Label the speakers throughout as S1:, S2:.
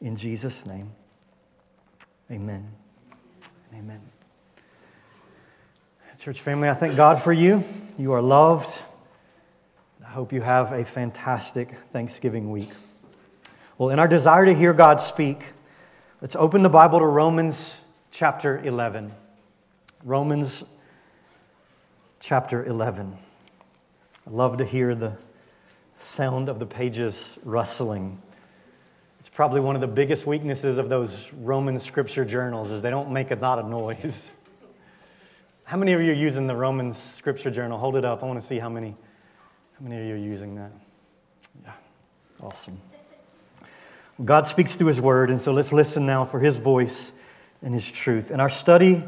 S1: In Jesus' name, amen. Amen. Church family, I thank God for you. You are loved. I hope you have a fantastic Thanksgiving week. Well, in our desire to hear God speak, let's open the Bible to Romans chapter 11. Romans chapter 11. I love to hear the sound of the pages rustling. It's probably one of the biggest weaknesses of those Roman scripture journals is they don't make a lot of noise. How many of you are using the Roman scripture journal? Hold it up. I want to see how many how many of you are using that. Yeah. Awesome. God speaks through his word, and so let's listen now for his voice and his truth. In our study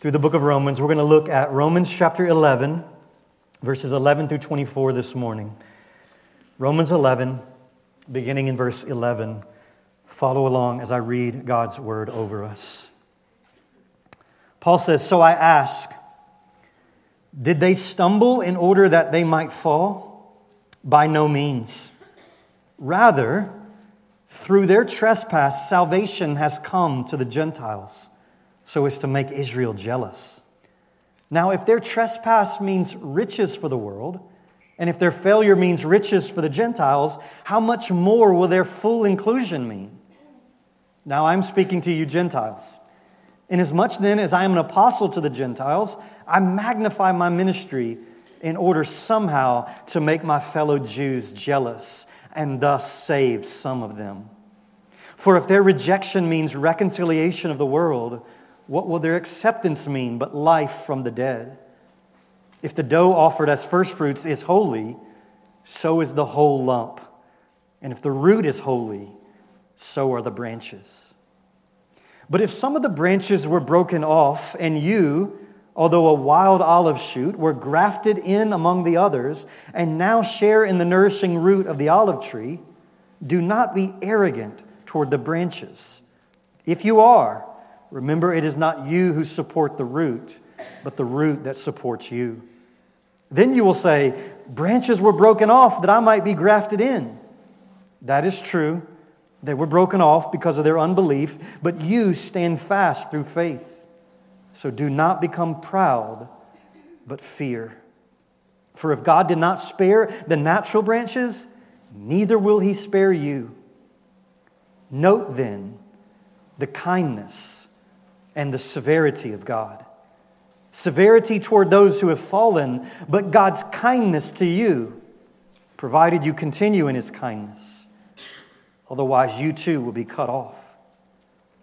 S1: through the book of Romans, we're going to look at Romans chapter 11, verses 11 through 24 this morning. Romans 11, beginning in verse 11. Follow along as I read God's word over us. Paul says, So I ask, did they stumble in order that they might fall? By no means. Rather, through their trespass, salvation has come to the Gentiles, so as to make Israel jealous. Now, if their trespass means riches for the world, and if their failure means riches for the Gentiles, how much more will their full inclusion mean? Now, I'm speaking to you, Gentiles. Inasmuch then as I am an apostle to the Gentiles, I magnify my ministry in order somehow to make my fellow Jews jealous and thus save some of them. For if their rejection means reconciliation of the world, what will their acceptance mean but life from the dead? If the dough offered as firstfruits is holy, so is the whole lump. And if the root is holy, so are the branches. But if some of the branches were broken off, and you, although a wild olive shoot, were grafted in among the others, and now share in the nourishing root of the olive tree, do not be arrogant toward the branches. If you are, remember it is not you who support the root, but the root that supports you. Then you will say, Branches were broken off that I might be grafted in. That is true. They were broken off because of their unbelief, but you stand fast through faith. So do not become proud, but fear. For if God did not spare the natural branches, neither will he spare you. Note then the kindness and the severity of God. Severity toward those who have fallen, but God's kindness to you, provided you continue in his kindness. Otherwise, you too will be cut off.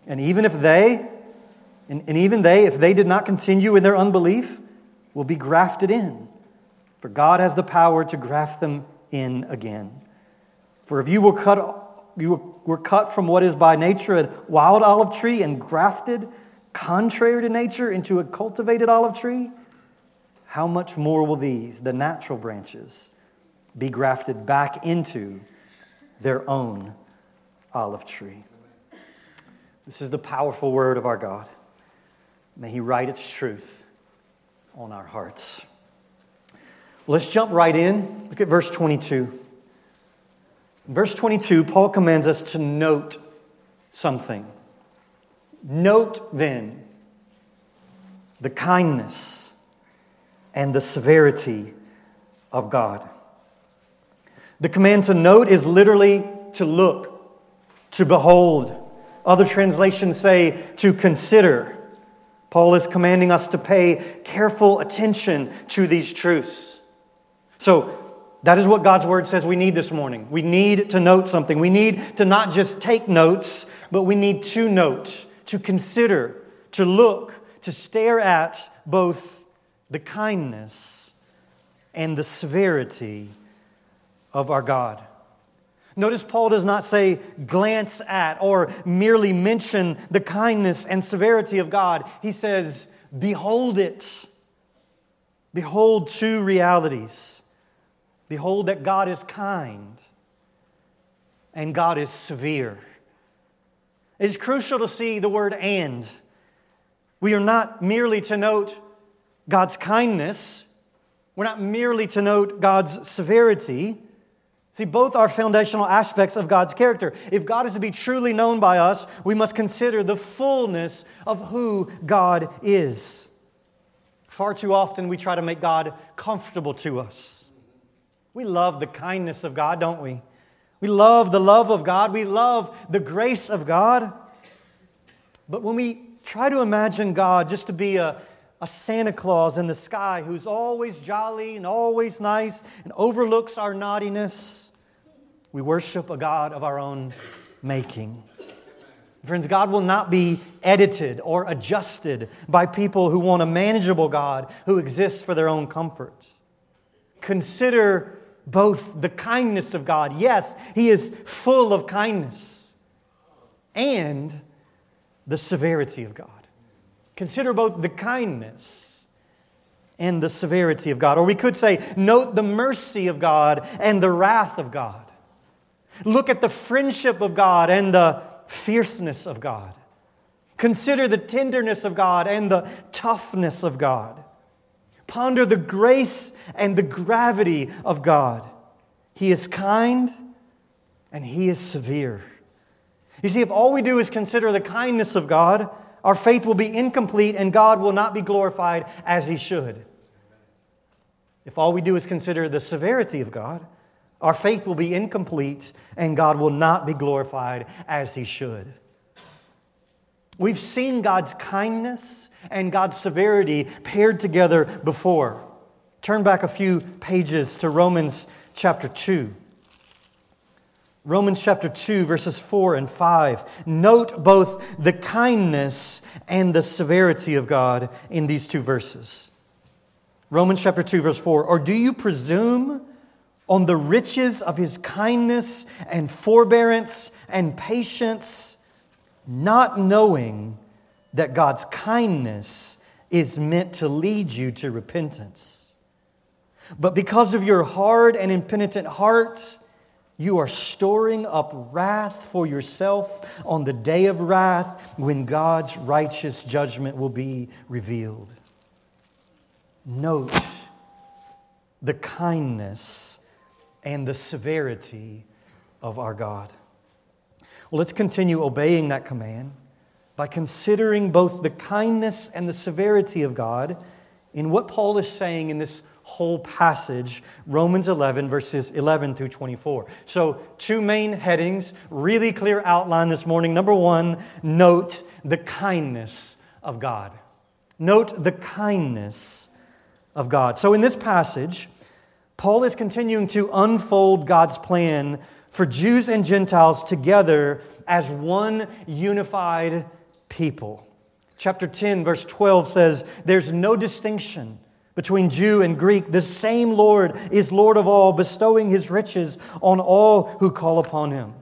S1: And even if they, and, and even they, if they did not continue in their unbelief, will be grafted in. For God has the power to graft them in again. For if you were cut, you were cut from what is by nature a wild olive tree and grafted, contrary to nature, into a cultivated olive tree, how much more will these, the natural branches, be grafted back into their own olive tree. This is the powerful word of our God. May He write its truth on our hearts. Let's jump right in. Look at verse 22. In verse 22, Paul commands us to note something. Note then the kindness and the severity of God. The command to note is literally to look to behold. Other translations say to consider. Paul is commanding us to pay careful attention to these truths. So, that is what God's word says we need this morning. We need to note something. We need to not just take notes, but we need to note, to consider, to look, to stare at both the kindness and the severity of our God. Notice Paul does not say glance at or merely mention the kindness and severity of God. He says, behold it. Behold two realities. Behold that God is kind and God is severe. It is crucial to see the word and. We are not merely to note God's kindness, we're not merely to note God's severity See, both are foundational aspects of God's character. If God is to be truly known by us, we must consider the fullness of who God is. Far too often, we try to make God comfortable to us. We love the kindness of God, don't we? We love the love of God. We love the grace of God. But when we try to imagine God just to be a, a Santa Claus in the sky who's always jolly and always nice and overlooks our naughtiness, we worship a God of our own making. Friends, God will not be edited or adjusted by people who want a manageable God who exists for their own comfort. Consider both the kindness of God. Yes, He is full of kindness, and the severity of God. Consider both the kindness and the severity of God. Or we could say, note the mercy of God and the wrath of God. Look at the friendship of God and the fierceness of God. Consider the tenderness of God and the toughness of God. Ponder the grace and the gravity of God. He is kind and He is severe. You see, if all we do is consider the kindness of God, our faith will be incomplete and God will not be glorified as He should. If all we do is consider the severity of God, our faith will be incomplete and God will not be glorified as He should. We've seen God's kindness and God's severity paired together before. Turn back a few pages to Romans chapter 2. Romans chapter 2, verses 4 and 5. Note both the kindness and the severity of God in these two verses. Romans chapter 2, verse 4. Or do you presume on the riches of his kindness and forbearance and patience, not knowing that God's kindness is meant to lead you to repentance. But because of your hard and impenitent heart, you are storing up wrath for yourself on the day of wrath when God's righteous judgment will be revealed. Note the kindness and the severity of our God. Well, let's continue obeying that command by considering both the kindness and the severity of God in what Paul is saying in this whole passage, Romans 11, verses 11 through 24. So, two main headings, really clear outline this morning. Number one, note the kindness of God. Note the kindness of God. So, in this passage, Paul is continuing to unfold God's plan for Jews and Gentiles together as one unified people. Chapter 10, verse 12 says, There's no distinction between Jew and Greek. The same Lord is Lord of all, bestowing his riches on all who call upon him.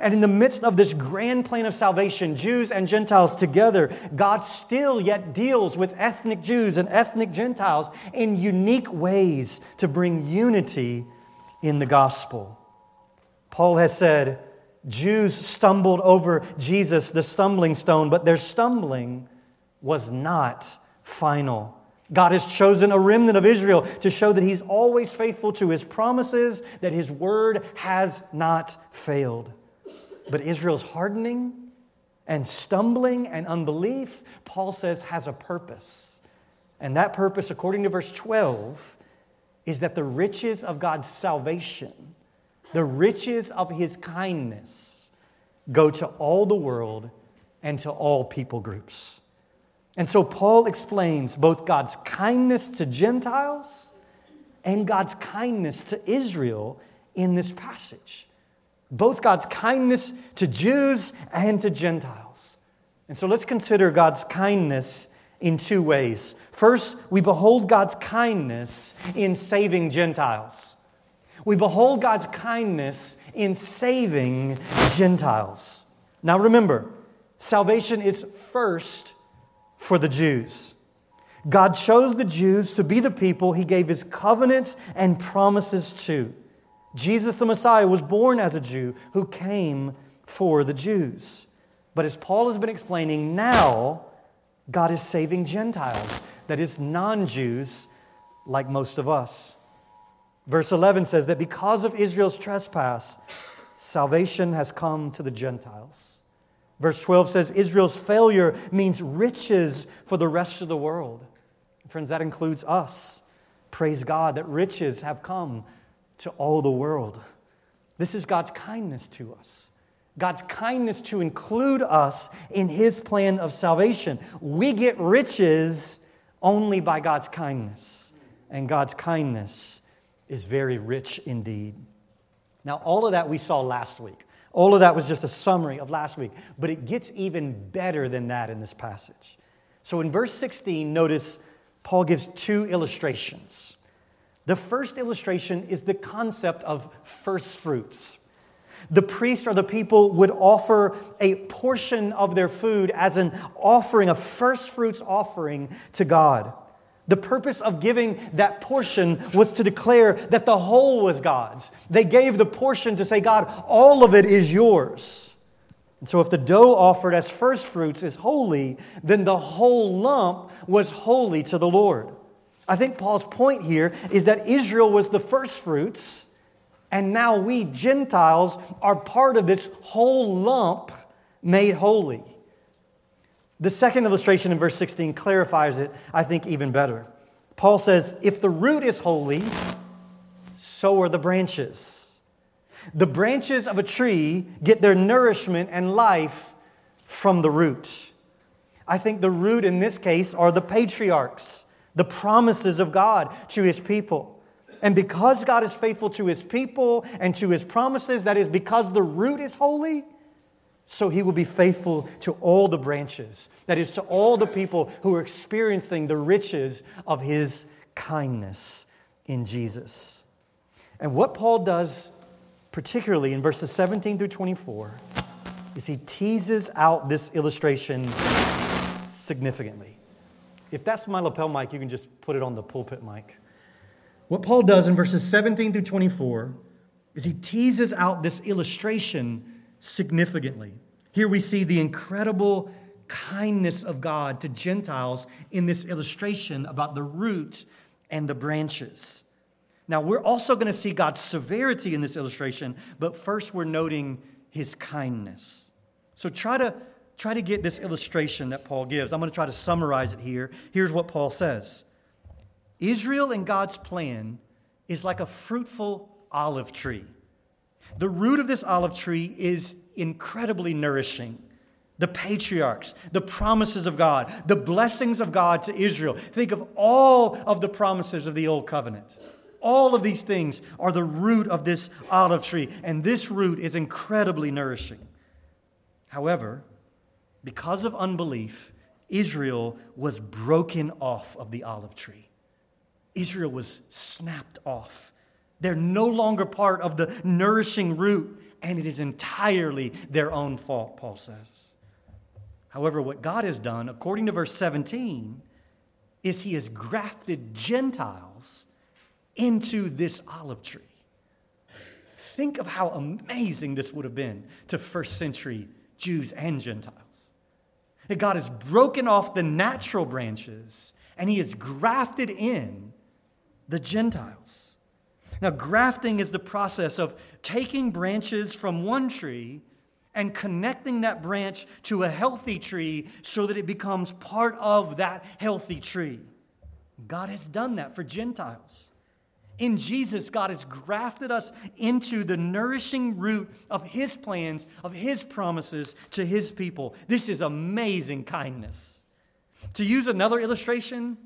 S1: And in the midst of this grand plan of salvation, Jews and Gentiles together, God still yet deals with ethnic Jews and ethnic Gentiles in unique ways to bring unity in the gospel. Paul has said, Jews stumbled over Jesus, the stumbling stone, but their stumbling was not final. God has chosen a remnant of Israel to show that He's always faithful to His promises, that His word has not failed. But Israel's hardening and stumbling and unbelief, Paul says, has a purpose. And that purpose, according to verse 12, is that the riches of God's salvation, the riches of his kindness, go to all the world and to all people groups. And so Paul explains both God's kindness to Gentiles and God's kindness to Israel in this passage both God's kindness to Jews and to Gentiles. And so let's consider God's kindness in two ways. First, we behold God's kindness in saving Gentiles. We behold God's kindness in saving Gentiles. Now remember, salvation is first for the Jews. God chose the Jews to be the people he gave his covenants and promises to. Jesus the Messiah was born as a Jew who came for the Jews. But as Paul has been explaining, now God is saving Gentiles, that is, non Jews like most of us. Verse 11 says that because of Israel's trespass, salvation has come to the Gentiles. Verse 12 says Israel's failure means riches for the rest of the world. Friends, that includes us. Praise God that riches have come to all the world. This is God's kindness to us. God's kindness to include us in His plan of salvation. We get riches only by God's kindness, and God's kindness is very rich indeed. Now, all of that we saw last week. All of that was just a summary of last week, but it gets even better than that in this passage. So in verse 16, notice Paul gives two illustrations. The first illustration is the concept of first fruits. The priest or the people would offer a portion of their food as an offering, a first fruits offering to God. The purpose of giving that portion was to declare that the whole was God's. They gave the portion to say, God, all of it is yours. And so, if the dough offered as first fruits is holy, then the whole lump was holy to the Lord. I think Paul's point here is that Israel was the first fruits, and now we Gentiles are part of this whole lump made holy. The second illustration in verse 16 clarifies it, I think, even better. Paul says, If the root is holy, so are the branches. The branches of a tree get their nourishment and life from the root. I think the root in this case are the patriarchs, the promises of God to his people. And because God is faithful to his people and to his promises, that is because the root is holy, so he will be faithful to all the branches, that is, to all the people who are experiencing the riches of his kindness in Jesus. And what Paul does, particularly in verses 17 through 24, is he teases out this illustration significantly. If that's my lapel mic, you can just put it on the pulpit mic. What Paul does in verses 17 through 24 is he teases out this illustration significantly. Here we see the incredible kindness of God to Gentiles in this illustration about the root and the branches. Now, we're also going to see God's severity in this illustration, but first we're noting his kindness. So try to try to get this illustration that Paul gives. I'm going to try to summarize it here. Here's what Paul says. Israel and God's plan is like a fruitful olive tree. The root of this olive tree is incredibly nourishing. The patriarchs, the promises of God, the blessings of God to Israel. Think of all of the promises of the Old Covenant. All of these things are the root of this olive tree, and this root is incredibly nourishing. However, because of unbelief, Israel was broken off of the olive tree. Israel was snapped off. They're no longer part of the nourishing root, and it is entirely their own fault, Paul says. However, what God has done, according to verse 17, is he has grafted Gentiles into this olive tree. Think of how amazing this would have been to first century Jews and Gentiles. That God has broken off the natural branches and he has grafted in the Gentiles. Now, grafting is the process of taking branches from one tree and connecting that branch to a healthy tree so that it becomes part of that healthy tree. God has done that for Gentiles. In Jesus, God has grafted us into the nourishing root of His plans, of His promises to His people. This is amazing kindness. To use another illustration,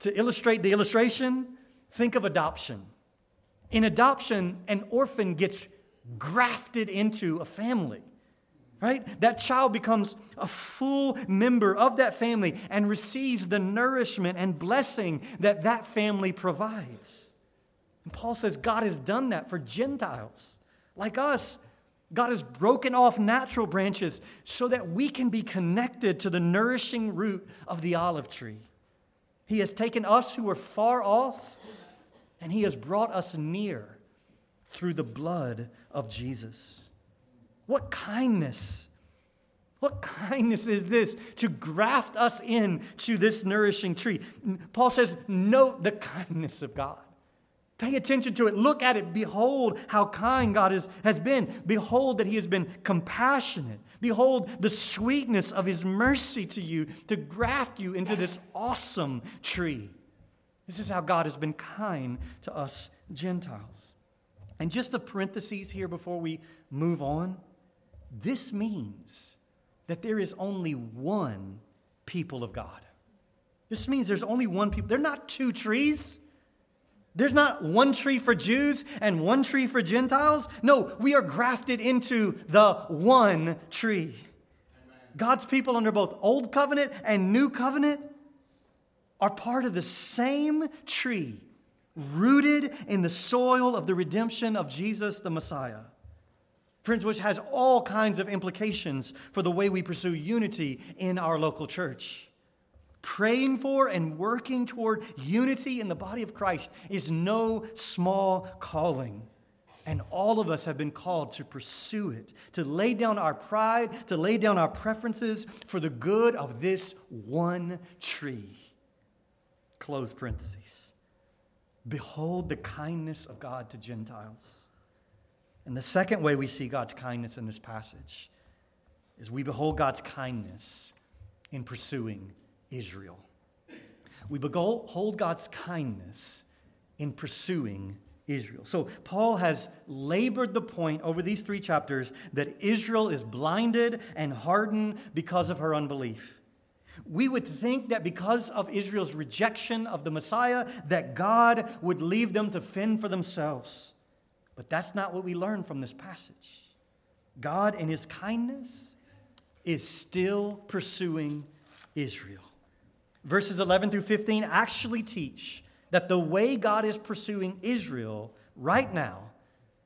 S1: to illustrate the illustration, think of adoption. In adoption, an orphan gets grafted into a family, right? That child becomes a full member of that family and receives the nourishment and blessing that that family provides. And Paul says God has done that for Gentiles like us. God has broken off natural branches so that we can be connected to the nourishing root of the olive tree. He has taken us who were far off and he has brought us near through the blood of Jesus. What kindness! What kindness is this to graft us in to this nourishing tree? Paul says, note the kindness of God. Pay attention to it. Look at it. Behold how kind God is, has been. Behold that He has been compassionate. Behold the sweetness of His mercy to you to graft you into this awesome tree. This is how God has been kind to us Gentiles. And just a parenthesis here before we move on this means that there is only one people of God. This means there's only one people. They're not two trees. There's not one tree for Jews and one tree for Gentiles. No, we are grafted into the one tree. God's people under both Old Covenant and New Covenant are part of the same tree, rooted in the soil of the redemption of Jesus the Messiah. Friends, which has all kinds of implications for the way we pursue unity in our local church. Praying for and working toward unity in the body of Christ is no small calling. And all of us have been called to pursue it, to lay down our pride, to lay down our preferences for the good of this one tree. Close parentheses. Behold the kindness of God to Gentiles. And the second way we see God's kindness in this passage is we behold God's kindness in pursuing Israel. We behold God's kindness in pursuing Israel. So, Paul has labored the point over these three chapters that Israel is blinded and hardened because of her unbelief. We would think that because of Israel's rejection of the Messiah, that God would leave them to fend for themselves. But that's not what we learn from this passage. God, in his kindness, is still pursuing Israel verses 11 through 15 actually teach that the way God is pursuing Israel right now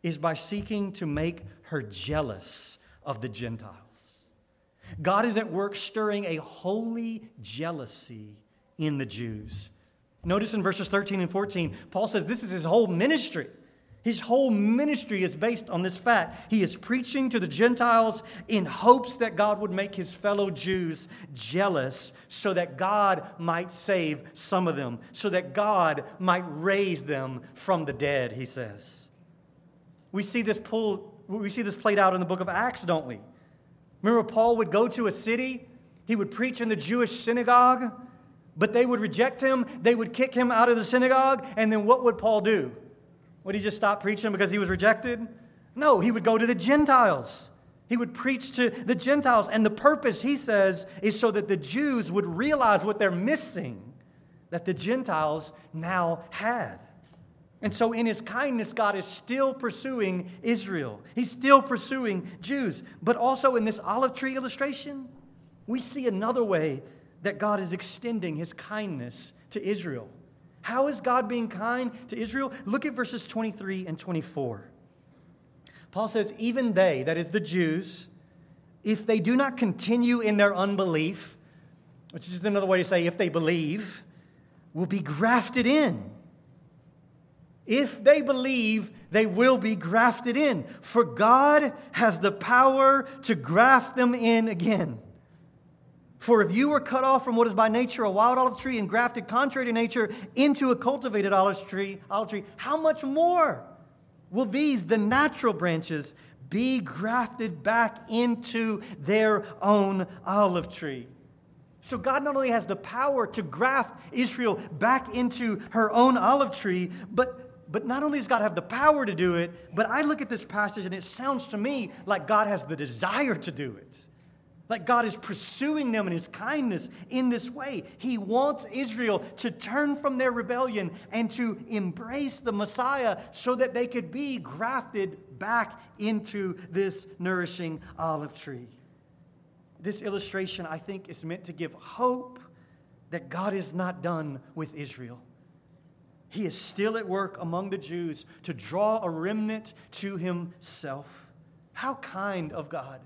S1: is by seeking to make her jealous of the Gentiles. God is at work stirring a holy jealousy in the Jews. Notice in verses 13 and 14, Paul says this is his whole ministry. His whole ministry is based on this fact. He is preaching to the Gentiles in hopes that God would make his fellow Jews jealous so that God might save some of them, so that God might raise them from the dead, he says. We see this pull, we see this played out in the book of Acts, don't we? Remember Paul would go to a city, he would preach in the Jewish synagogue, but they would reject him, they would kick him out of the synagogue, and then what would Paul do? Would he just stop preaching because he was rejected? No, he would go to the Gentiles. He would preach to the Gentiles. And the purpose, he says, is so that the Jews would realize what they're missing that the Gentiles now had. And so, in his kindness, God is still pursuing Israel. He's still pursuing Jews. But also, in this olive tree illustration, we see another way that God is extending his kindness to Israel. How is God being kind to Israel? Look at verses 23 and 24. Paul says, Even they, that is the Jews, if they do not continue in their unbelief, which is another way to say if they believe, will be grafted in. If they believe, they will be grafted in. For God has the power to graft them in again. For if you were cut off from what is by nature a wild olive tree and grafted contrary to nature into a cultivated olive tree, olive tree, how much more will these, the natural branches, be grafted back into their own olive tree? So God not only has the power to graft Israel back into her own olive tree, but, but not only does God have the power to do it, but I look at this passage and it sounds to me like God has the desire to do it. Like God is pursuing them in his kindness in this way. He wants Israel to turn from their rebellion and to embrace the Messiah so that they could be grafted back into this nourishing olive tree. This illustration, I think, is meant to give hope that God is not done with Israel. He is still at work among the Jews to draw a remnant to himself. How kind of God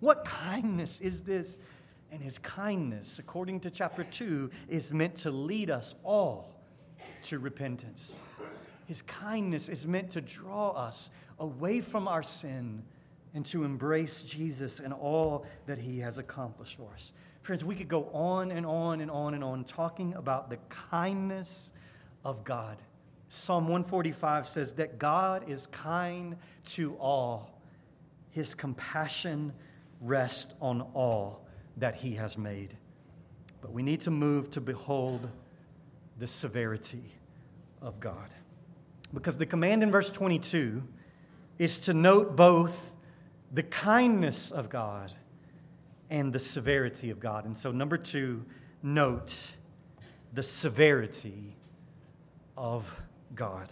S1: what kindness is this? And his kindness, according to chapter 2, is meant to lead us all to repentance. His kindness is meant to draw us away from our sin and to embrace Jesus and all that he has accomplished for us. Friends, we could go on and on and on and on talking about the kindness of God. Psalm 145 says that God is kind to all, his compassion rests on all that he has made. But we need to move to behold the severity of God. Because the command in verse 22 is to note both the kindness of God and the severity of God. And so, number two, note the severity of God.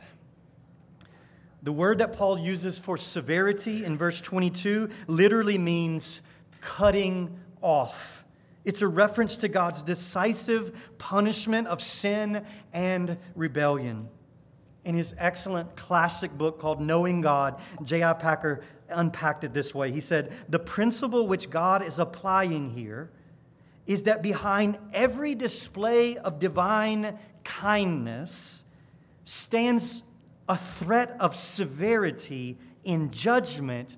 S1: The word that Paul uses for severity in verse 22 literally means cutting off. It's a reference to God's decisive punishment of sin and rebellion. In his excellent classic book called Knowing God, J.I. Packer unpacked it this way. He said, The principle which God is applying here is that behind every display of divine kindness stands a threat of severity in judgment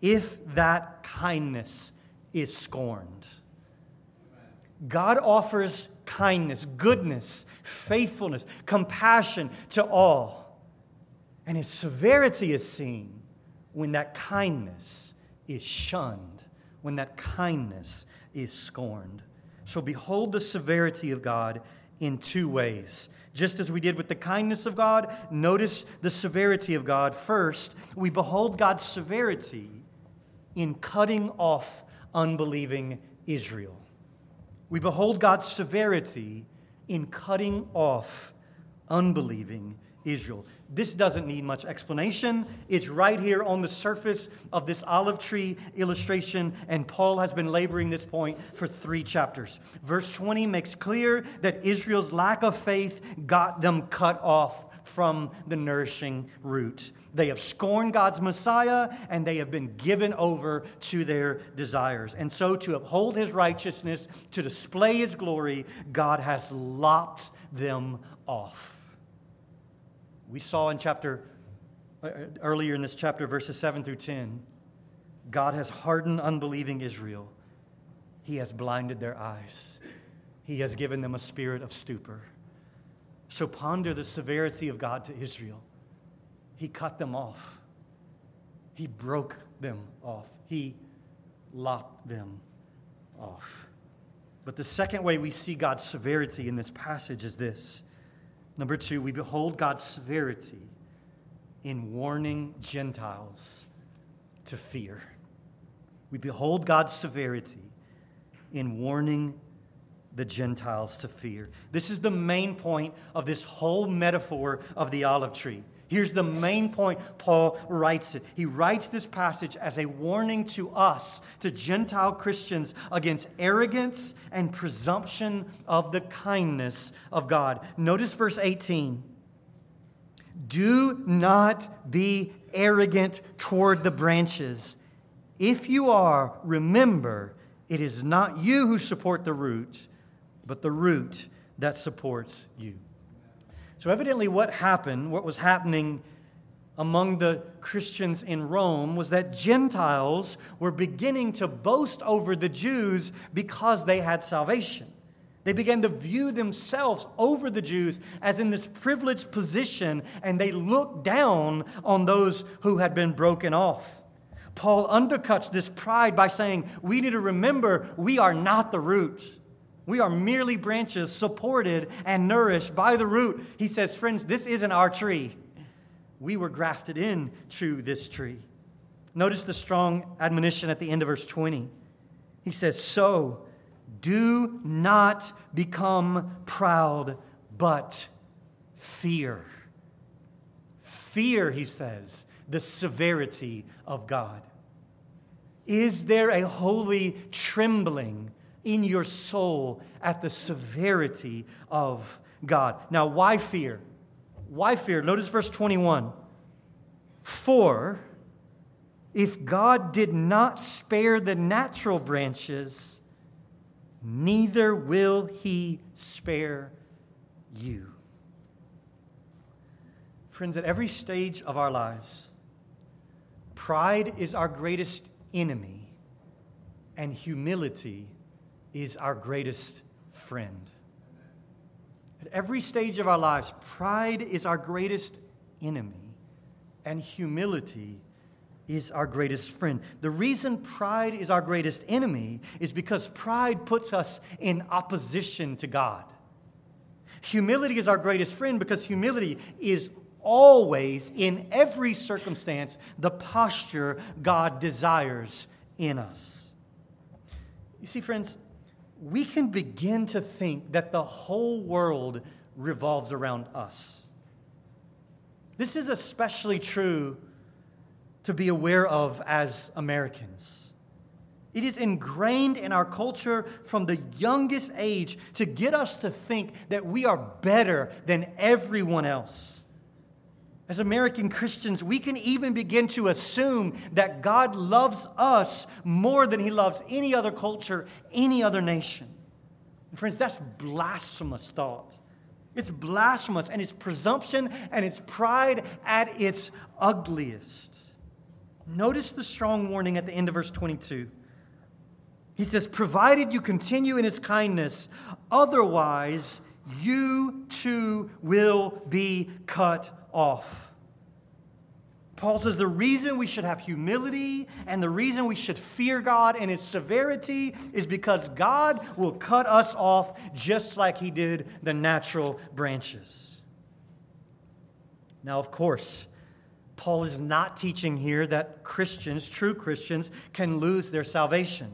S1: if that kindness is scorned. God offers kindness, goodness, faithfulness, compassion to all. And his severity is seen when that kindness is shunned, when that kindness is scorned. So behold the severity of God in two ways. Just as we did with the kindness of God, notice the severity of God. First, we behold God's severity in cutting off unbelieving Israel. We behold God's severity in cutting off unbelieving Israel. This doesn't need much explanation. It's right here on the surface of this olive tree illustration, and Paul has been laboring this point for three chapters. Verse 20 makes clear that Israel's lack of faith got them cut off from the nourishing root. They have scorned God's Messiah and they have been given over to their desires. And so, to uphold his righteousness, to display his glory, God has lopped them off. We saw in chapter, uh, earlier in this chapter, verses 7 through 10, God has hardened unbelieving Israel. He has blinded their eyes. He has given them a spirit of stupor. So ponder the severity of God to Israel. He cut them off, He broke them off, He lopped them off. But the second way we see God's severity in this passage is this Number two, we behold God's severity in warning Gentiles to fear. We behold God's severity in warning the Gentiles to fear. This is the main point of this whole metaphor of the olive tree. Here's the main point Paul writes it. He writes this passage as a warning to us, to Gentile Christians, against arrogance and presumption of the kindness of God. Notice verse 18. Do not be arrogant toward the branches. If you are, remember, it is not you who support the root, but the root that supports you. So, evidently, what happened, what was happening among the Christians in Rome was that Gentiles were beginning to boast over the Jews because they had salvation. They began to view themselves over the Jews as in this privileged position, and they looked down on those who had been broken off. Paul undercuts this pride by saying, We need to remember we are not the root. We are merely branches supported and nourished by the root. He says, Friends, this isn't our tree. We were grafted in to this tree. Notice the strong admonition at the end of verse 20. He says, So do not become proud, but fear. Fear, he says, the severity of God. Is there a holy trembling in your soul at the severity of God. Now, why fear? Why fear? Notice verse 21. For if God did not spare the natural branches, neither will he spare you. Friends, at every stage of our lives, pride is our greatest enemy, and humility is our greatest friend. At every stage of our lives, pride is our greatest enemy, and humility is our greatest friend. The reason pride is our greatest enemy is because pride puts us in opposition to God. Humility is our greatest friend because humility is always, in every circumstance, the posture God desires in us. You see, friends, we can begin to think that the whole world revolves around us. This is especially true to be aware of as Americans. It is ingrained in our culture from the youngest age to get us to think that we are better than everyone else. As American Christians, we can even begin to assume that God loves us more than he loves any other culture, any other nation. And friends, that's blasphemous thought. It's blasphemous and it's presumption and it's pride at its ugliest. Notice the strong warning at the end of verse 22. He says, Provided you continue in his kindness, otherwise you too will be cut off. Paul says the reason we should have humility and the reason we should fear God and his severity is because God will cut us off just like he did the natural branches. Now, of course, Paul is not teaching here that Christians, true Christians, can lose their salvation.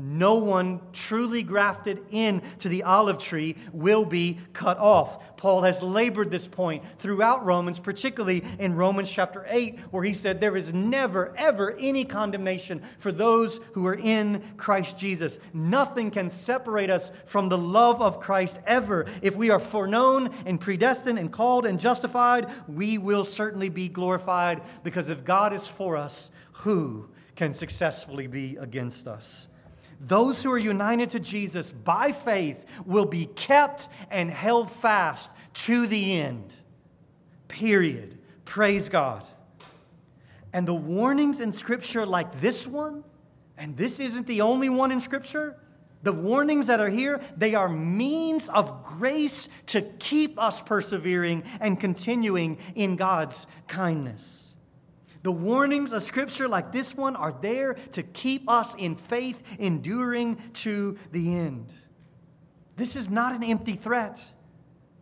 S1: No one truly grafted in to the olive tree will be cut off. Paul has labored this point throughout Romans, particularly in Romans chapter 8, where he said, There is never, ever any condemnation for those who are in Christ Jesus. Nothing can separate us from the love of Christ ever. If we are foreknown and predestined and called and justified, we will certainly be glorified because if God is for us, who can successfully be against us? Those who are united to Jesus by faith will be kept and held fast to the end. Period. Praise God. And the warnings in Scripture, like this one, and this isn't the only one in Scripture, the warnings that are here, they are means of grace to keep us persevering and continuing in God's kindness. The warnings of Scripture, like this one, are there to keep us in faith, enduring to the end. This is not an empty threat.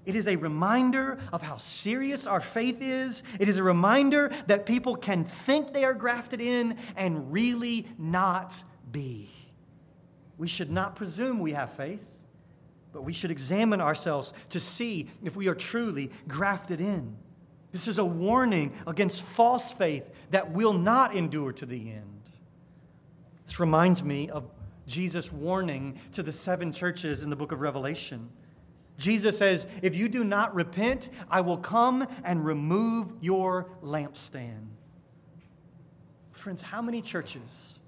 S1: It is a reminder of how serious our faith is. It is a reminder that people can think they are grafted in and really not be. We should not presume we have faith, but we should examine ourselves to see if we are truly grafted in. This is a warning against false faith that will not endure to the end. This reminds me of Jesus' warning to the seven churches in the book of Revelation. Jesus says, If you do not repent, I will come and remove your lampstand. Friends, how many churches,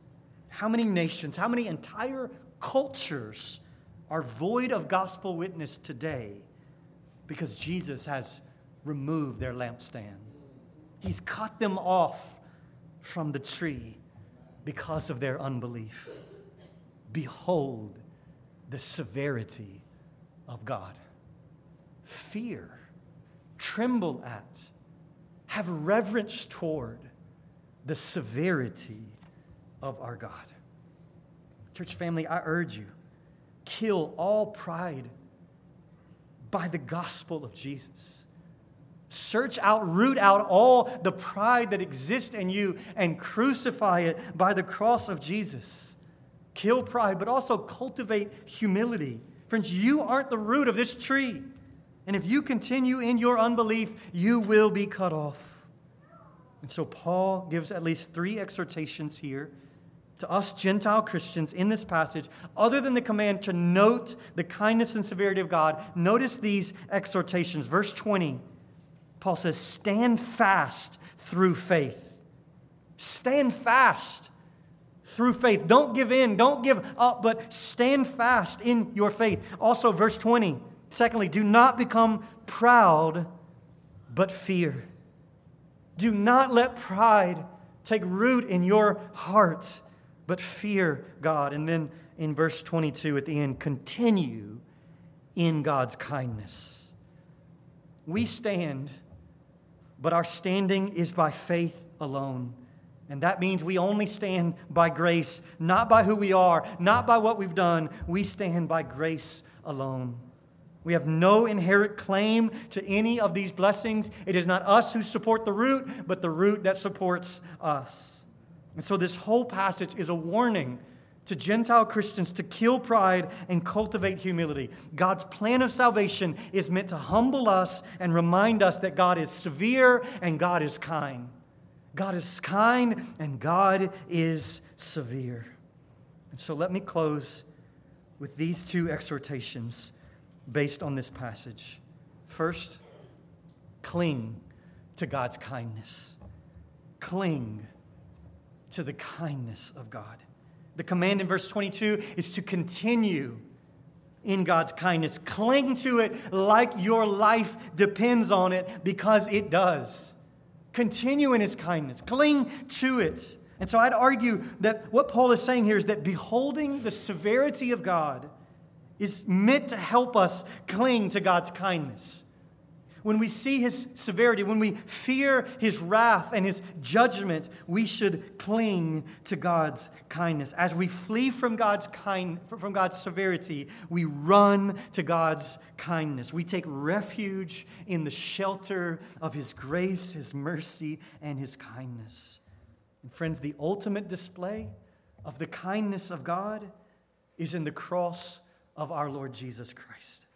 S1: how many nations, how many entire cultures are void of gospel witness today because Jesus has remove their lampstand. He's cut them off from the tree because of their unbelief. Behold the severity of God. Fear, tremble at, have reverence toward the severity of our God. Church family, I urge you, kill all pride by the gospel of Jesus. Search out, root out all the pride that exists in you and crucify it by the cross of Jesus. Kill pride, but also cultivate humility. Friends, you aren't the root of this tree. And if you continue in your unbelief, you will be cut off. And so Paul gives at least three exhortations here to us Gentile Christians in this passage, other than the command to note the kindness and severity of God. Notice these exhortations. Verse 20 Paul says, stand fast through faith. Stand fast through faith. Don't give in, don't give up, but stand fast in your faith. Also, verse 20, secondly, do not become proud, but fear. Do not let pride take root in your heart, but fear God. And then in verse 22 at the end, continue in God's kindness. We stand, but our standing is by faith alone. And that means we only stand by grace, not by who we are, not by what we've done. We stand by grace alone. We have no inherent claim to any of these blessings. It is not us who support the root, but the root that supports us. And so, this whole passage is a warning to Gentile Christians to kill pride and cultivate humility. God's plan of salvation is meant to humble us and remind us that God is severe and God is kind. God is kind and God is severe. And so let me close with these two exhortations based on this passage. First, cling to God's kindness. Cling to the kindness of God. The command in verse 22 is to continue in God's kindness. Cling to it like your life depends on it because it does. Continue in his kindness, cling to it. And so I'd argue that what Paul is saying here is that beholding the severity of God is meant to help us cling to God's kindness. When we see his severity, when we fear his wrath and his judgment, we should cling to God's kindness. As we flee from God's kind from God's severity, we run to God's kindness. We take refuge in the shelter of his grace, his mercy, and his kindness. And friends, the ultimate display of the kindness of God is in the cross of our Lord Jesus Christ.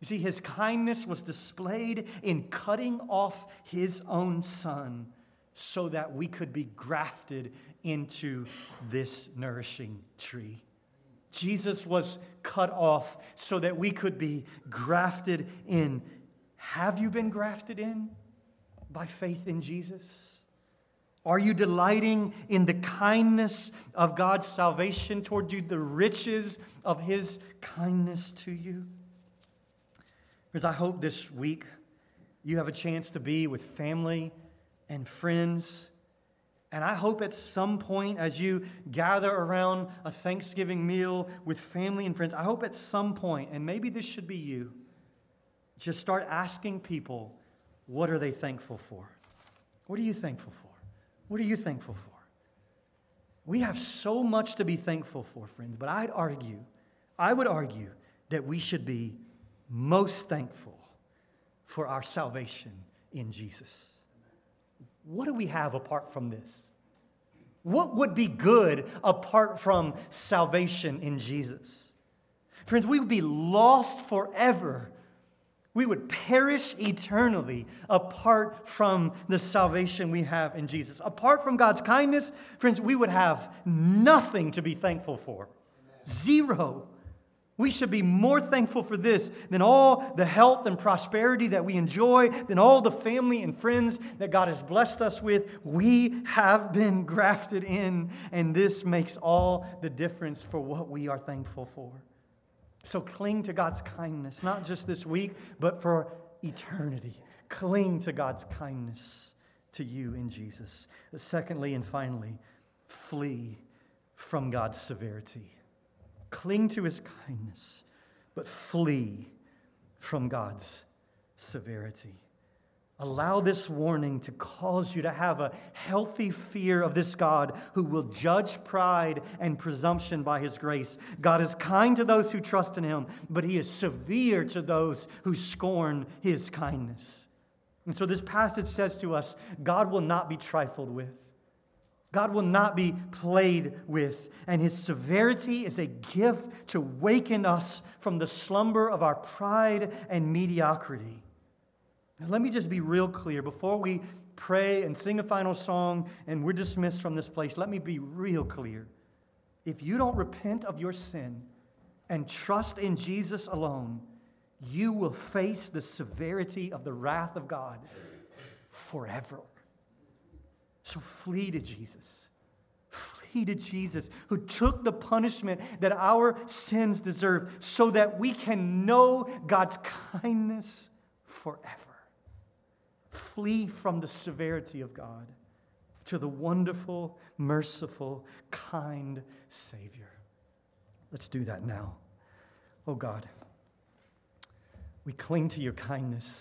S1: You see, his kindness was displayed in cutting off his own son so that we could be grafted into this nourishing tree. Jesus was cut off so that we could be grafted in. Have you been grafted in by faith in Jesus? Are you delighting in the kindness of God's salvation toward you, the riches of his kindness to you? Because I hope this week you have a chance to be with family and friends. And I hope at some point, as you gather around a Thanksgiving meal with family and friends, I hope at some point, and maybe this should be you, just start asking people, what are they thankful for? What are you thankful for? What are you thankful for? We have so much to be thankful for, friends, but I'd argue, I would argue that we should be most thankful for our salvation in Jesus. What do we have apart from this? What would be good apart from salvation in Jesus? Friends, we would be lost forever. We would perish eternally apart from the salvation we have in Jesus. Apart from God's kindness, friends, we would have nothing to be thankful for. Zero. We should be more thankful for this than all the health and prosperity that we enjoy, than all the family and friends that God has blessed us with. We have been grafted in, and this makes all the difference for what we are thankful for. So cling to God's kindness, not just this week, but for eternity. Cling to God's kindness to you in Jesus. Secondly and finally, flee from God's severity. Cling to his kindness, but flee from God's severity. Allow this warning to cause you to have a healthy fear of this God who will judge pride and presumption by his grace. God is kind to those who trust in him, but he is severe to those who scorn his kindness. And so this passage says to us God will not be trifled with. God will not be played with, and his severity is a gift to waken us from the slumber of our pride and mediocrity. Now, let me just be real clear before we pray and sing a final song and we're dismissed from this place. Let me be real clear. If you don't repent of your sin and trust in Jesus alone, you will face the severity of the wrath of God forever. So flee to Jesus. Flee to Jesus, who took the punishment that our sins deserve so that we can know God's kindness forever. Flee from the severity of God to the wonderful, merciful, kind Savior. Let's do that now. Oh God, We cling to your kindness.